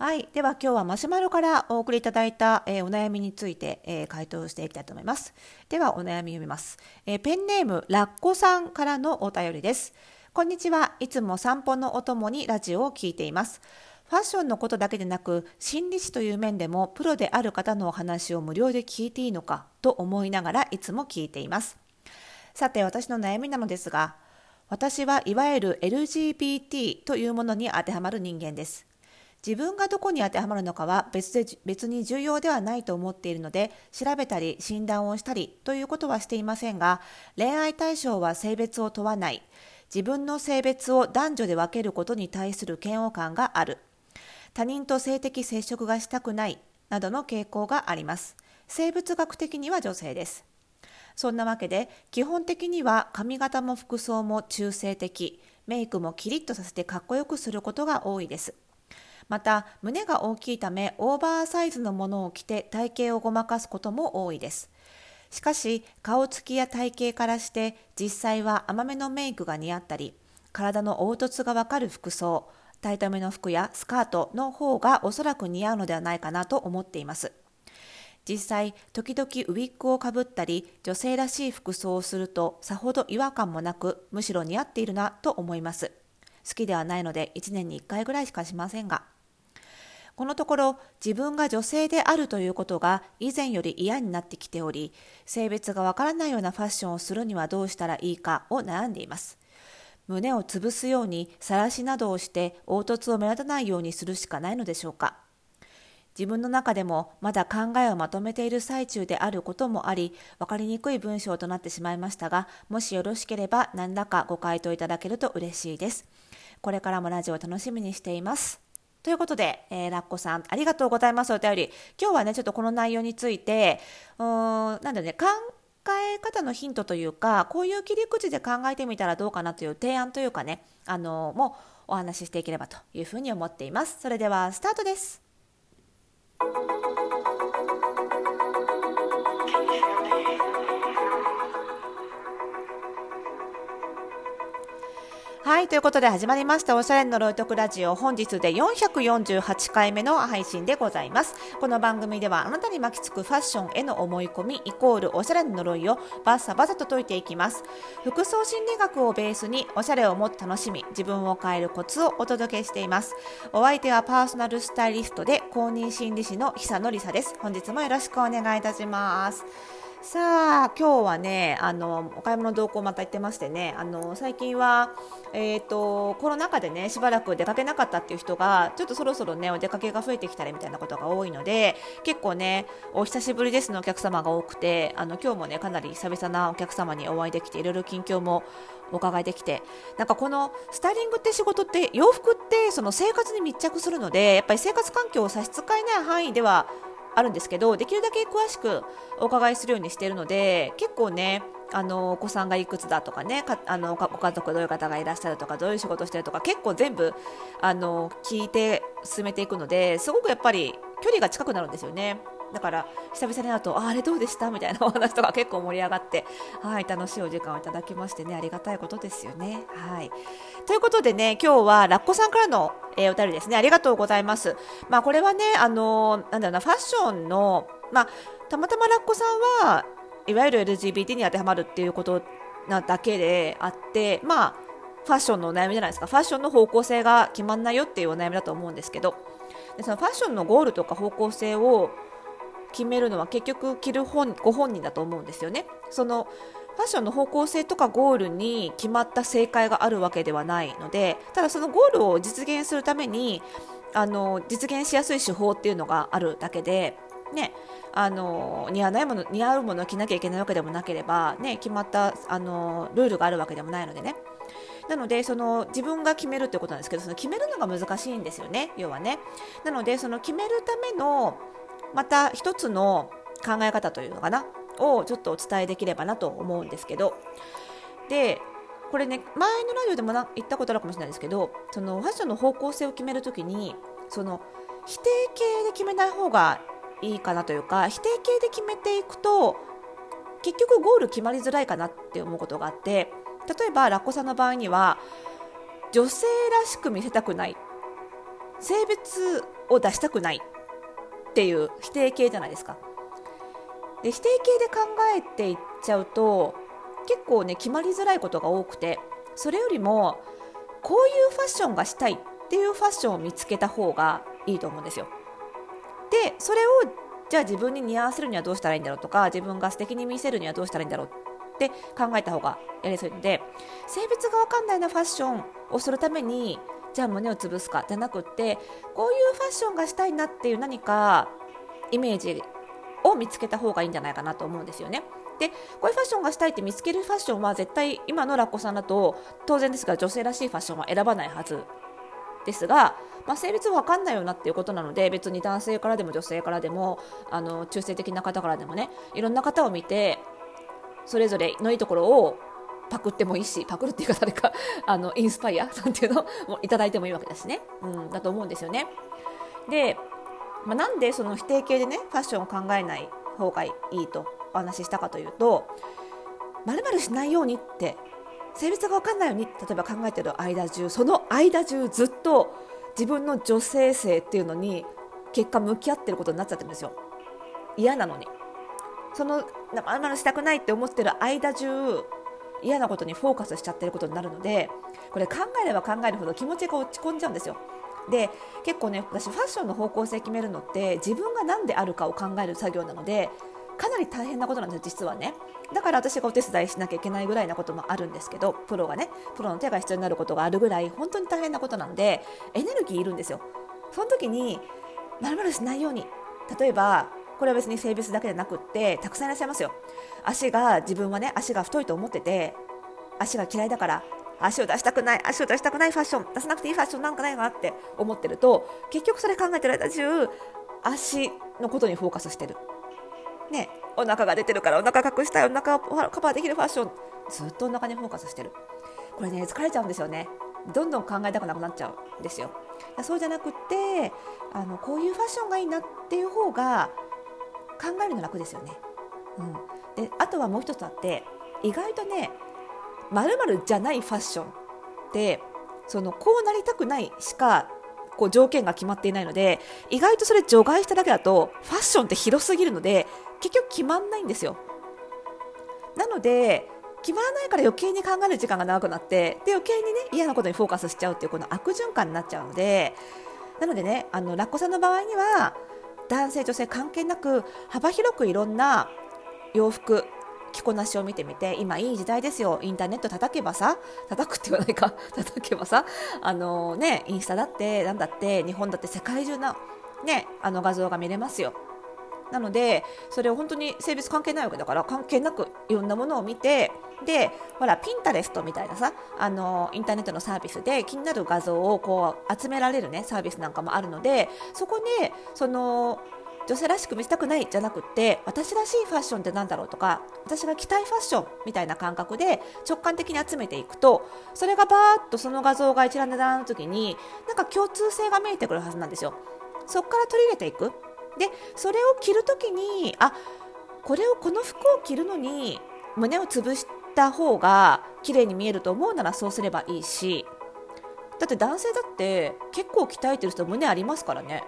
はい。では今日はマシュマロからお送りいただいた、えー、お悩みについて、えー、回答していきたいと思います。ではお悩み読みます。えー、ペンネームラッコさんからのお便りです。こんにちは。いつも散歩のお供にラジオを聞いています。ファッションのことだけでなく、心理師という面でもプロである方のお話を無料で聞いていいのかと思いながらいつも聞いています。さて、私の悩みなのですが、私はいわゆる LGBT というものに当てはまる人間です。自分がどこに当てはまるのかは別で別に重要ではないと思っているので調べたり診断をしたりということはしていませんが恋愛対象は性別を問わない。自分の性別を男女で分けることに対する嫌悪感がある。他人と性的接触がしたくない。などの傾向があります。生物学的には女性です。そんなわけで基本的には髪型も服装も中性的。メイクもキリッとさせてかっこよくすることが多いです。また胸が大きいためオーバーサイズのものを着て体型をごまかすことも多いです。しかし顔つきや体型からして実際は甘めのメイクが似合ったり体の凹凸がわかる服装タイトめの服やスカートの方がおそらく似合うのではないかなと思っています。実際時々ウィッグをかぶったり女性らしい服装をするとさほど違和感もなくむしろ似合っているなと思います。好きではないので1年に1回ぐらいしかしませんが。このところ自分が女性であるということが以前より嫌になってきており性別がわからないようなファッションをするにはどうしたらいいかを悩んでいます。胸を潰すように晒しなどをして凹凸を目立たないようにするしかないのでしょうか。自分の中でもまだ考えをまとめている最中であることもあり分かりにくい文章となってしまいましたがもしよろしければ何らかご回答いただけると嬉しいです。これからもラジオを楽しみにしています。ということで、えー、ラッコさん、ありがとうございます、お便り。今日はね、ちょっとこの内容について、うーん、なんだね、考え方のヒントというか、こういう切り口で考えてみたらどうかなという提案というかね、あの、もお話ししていければというふうに思っています。それでは、スタートです。はい、ということで始まりましたおしゃれのロイトクラジオ本日で448回目の配信でございます。この番組ではあなたに巻きつくファッションへの思い込みイコールおしゃれの呪いをバッサバサと解いていきます。服装心理学をベースにおしゃれをもっと楽しみ、自分を変えるコツをお届けしています。お相手はパーソナルスタイリストで公認心理師の久野里沙です。本日もよろしくお願いいたします。さあ今日はねあのお買い物動向また行ってましてねあの最近は、えーと、コロナ禍でねしばらく出かけなかったっていう人がちょっとそろそろねお出かけが増えてきたりみたいなことが多いので結構ねお久しぶりですのお客様が多くてあの今日もねかなり久々なお客様にお会いできていろいろ近況もお伺いできてなんかこのスタイリングって仕事って洋服ってその生活に密着するのでやっぱり生活環境を差し支えない範囲ではあるんですけどできるだけ詳しくお伺いするようにしているので結構ねあのお子さんがいくつだとかねあのご家族どういう方がいらっしゃるとかどういう仕事をしてるとか結構全部あの聞いて進めていくのですごくやっぱり距離が近くなるんですよね。だから久々に会うとあれどうでしたみたいな お話とか結構盛り上がってはい楽しいお時間をいただきましてねありがたいことですよね。はいということでね今日はラッコさんからの、えー、お便りですねありがとうございます。まあこれはねあのなんだろうなファッションのまあたまたまラッコさんはいわゆる LGBT に当てはまるっていうことなだけであってまあファッションのお悩みじゃないですかファッションの方向性が決まんないよっていうお悩みだと思うんですけどでそのファッションのゴールとか方向性を決めるのは結局着る本ご本人だと思うんですよね。そのファッションの方向性とかゴールに決まった正解があるわけではないのでただそのゴールを実現するためにあの実現しやすい手法っていうのがあるだけで、ね、あの似合わないもの似合うものを着なきゃいけないわけでもなければ、ね、決まったあのルールがあるわけでもないのでね。なのでその自分が決めるということなんですけどその決めるのが難しいんですよね要はねなのでその決めるためのまた一つの考え方というのかなをちょっとお伝えできればなと思うんですけどでこれね前のラジオでも言ったことあるかもしれないですけどそのファッションの方向性を決めるときにその否定形で決めない方がいいかなというか否定形で決めていくと結局ゴール決まりづらいかなって思うことがあって例えばラッコさんの場合には女性らしく見せたくない性別を出したくないっていう否定形じゃないですか。で否定形で考えていっちゃうと結構ね決まりづらいことが多くてそれよりもこういうファッションがしたいっていうファッションを見つけた方がいいと思うんですよ。でそれをじゃあ自分に似合わせるにはどうしたらいいんだろうとか自分が素敵に見せるにはどうしたらいいんだろうって考えた方がやりやすいので性別が分かんないなファッションをするためにじゃあ胸を潰すかじゃなくってこういうファッションがしたいなっていう何かイメージを見つけた方がいいんじゃないかなと思うんですよね。でこういうファッションがしたいって見つけるファッションは絶対今のラッコさんだと当然ですが女性らしいファッションは選ばないはずですが、まあ、性別分かんないよなっていうことなので別に男性からでも女性からでもあの中性的な方からでもねいろんな方を見てそれぞれのいいところをパクってもいいしパクるっていうか誰か あのインスパイアなんていうのもいただいてもいいわけですね、うん、だと思うんですよねで、まあ、なんでその否定形でねファッションを考えない方がいいとお話ししたかというとまるしないようにって性別が分かんないように例えば考えてる間中その間中ずっと自分の女性性っていうのに結果向き合ってることになっちゃってるんですよ。嫌なのに。そのまるしたくないって思ってる間中嫌なことにフォーカスしちゃってることになるのでこれ考えれば考えるほど気持ちが落ち込んじゃうんですよ。で結構ね私ファッションの方向性決めるのって自分が何であるかを考える作業なのでかなり大変なことなんです実はね。だから私がお手伝いしなきゃいけないぐらいなこともあるんですけどプロがねプロの手が必要になることがあるぐらい本当に大変なことなのでエネルギーいるんですよ。その時にまるしないように。例えばこれは別に性別だけじゃなくってたくさんいらっしゃいますよ。足が自分はね足が太いと思ってて足が嫌いだから足を出したくない足を出したくないファッション出さなくていいファッションなんかないかなって思ってると結局それ考えてる間中足のことにフォーカスしてる。ね、お腹が出てるからお腹隠したいお腹をカバーできるファッションずっとお腹にフォーカスしてる。これね疲れちゃうんですよね。どんどん考えたくなくなっちゃうんですよ。そうじゃなくってあのこういうファッションがいいなっていう方が考えるの楽ですよね、うん、であとはもう一つあって意外とねまるじゃないファッションってそのこうなりたくないしかこう条件が決まっていないので意外とそれ除外しただけだとファッションって広すぎるので結局決まんないんですよ。なので決まらないから余計に考える時間が長くなってで余計にね嫌なことにフォーカスしちゃうっていうこの悪循環になっちゃうのでなのでねあのラッコさんの場合には男性女性関係なく幅広くいろんな洋服着こなしを見てみて今いい時代ですよ。インターネット叩けばさ叩くって言わないか。叩けばさあのねインスタだってなんだって日本だって世界中なねあの画像が見れますよ。なのでそれを本当に性別関係ないわけだから関係なくいろんなものを見てでほらピンタレストみたいなさあのインターネットのサービスで気になる画像をこう集められるねサービスなんかもあるのでそこでその女性らしく見せたくないじゃなくって私らしいファッションって何だろうとか私が着たいファッションみたいな感覚で直感的に集めていくとそれがバーッとその画像が一覧で並んだ時になんか共通性が見えてくるはずなんですよ。そこから取り入れていく。でそれを着る時にあこれをこの服を着るのに胸を潰した方が綺麗に見えると思うならそうすればいいし。だって男性だって結構鍛えてる人胸ありますからね。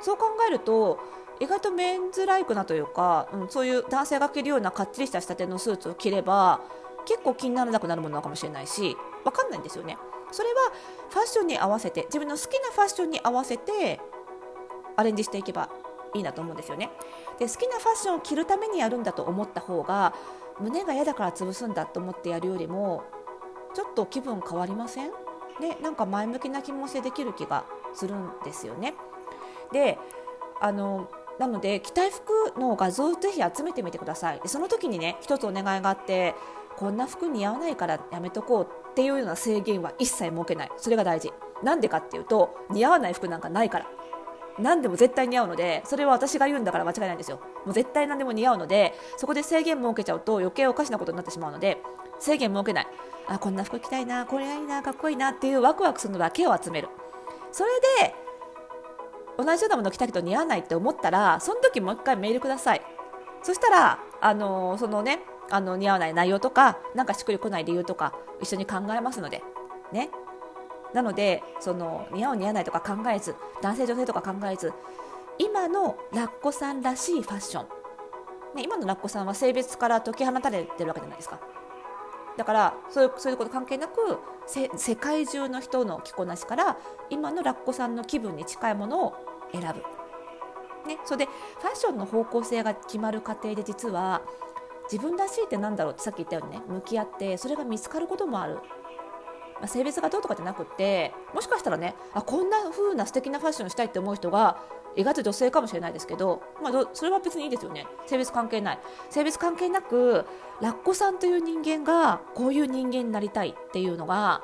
そう考えると意外とメンズライクなというか、うん、そういう男性が着るようなかっちりした仕立てのスーツを着れば結構気にならなくなるものかもしれないし分かんないんですよね。それはファッションに合わせて自分の好きなファッションに合わせてアレンジしていけばいいなと思うんですよね。で好きなファッションを着るためにやるんだと思った方が胸が嫌だから潰すんだと思ってやるよりもちょっと気分変わりません？でなんか前向きな気持ちでできる気がするんですよね。であのなので着たい服の画像をぜひ集めてみてください。でその時にね一つお願いがあってこんな服似合わないからやめとこうっていうような制限は一切設けない。それが大事。なんでかっていうと似合わない服なんかないから。何でも絶対似合うのでそれは私が言うんだから間違いないんですよ。もう絶対何でも似合うのでそこで制限設けちゃうと余計おかしなことになってしまうので制限設けない。あこんな服着たいなこれがいいなかっこいいなっていうワクワクするのだけを集める。それで同じようなもの着たけど似合わないって思ったらその時もう一回メールください。そしたらあのそのねあの似合わない内容とかなんかしっくりこない理由とか一緒に考えますので。ね。なのでその似合う似合わないとか考えず男性女性とか考えず今のラッコさんらしいファッション、ね、今のラッコさんは性別から解き放たれてるわけじゃないですか。だからそういうそういうこと関係なく世界中の人の着こなしから今のラッコさんの気分に近いものを選ぶ、ね、それでファッションの方向性が決まる過程で実は自分らしいってなんだろうってさっき言ったようにね向き合ってそれが見つかることもある。まあ、性別がどうとかじゃなくってもしかしたらねあこんな風な素敵なファッションしたいって思う人が意外と女性かもしれないですけど、まあ、それは別にいいですよね。性別関係ない。性別関係なくラッコさんという人間がこういう人間になりたいっていうのが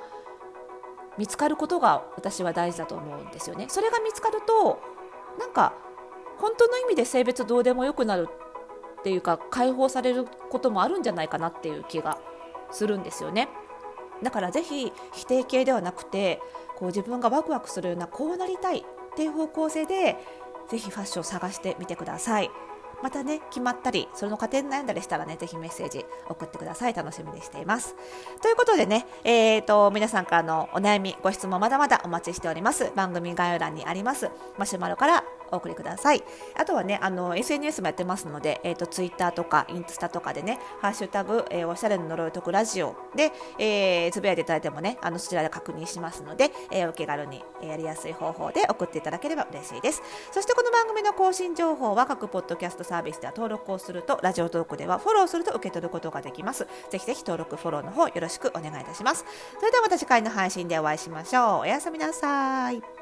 見つかることが私は大事だと思うんですよね。それが見つかるとなんか本当の意味で性別どうでもよくなるっていうか解放されることもあるんじゃないかなっていう気がするんですよね。だからぜひ否定形ではなくてこう自分がワクワクするようなこうなりたいっていう方向性でぜひファッションを探してみてください。またね決まったりそれの過程に悩んだりしたらねぜひメッセージ送ってください。楽しみにしています。ということでねえーと皆さんからのお悩みご質問まだまだお待ちしております。番組概要欄にありますマシュマロからお送りください。あとはねあの SNS もやってますので、えーと、Twitter とかインスタとかでねハッシュタグ、えー、おしゃれの呪いとくラジオで、えー、つぶやいていただいてもねあのそちらで確認しますので、えー、お気軽にやりやすい方法で送っていただければ嬉しいです。そしてこの番組の更新情報は各ポッドキャストサービスでは登録をするとラジオトークではフォローすると受け取ることができます。ぜひぜひ登録フォローの方よろしくお願いいたします。それではまた次回の配信でお会いしましょう。おやすみなさい。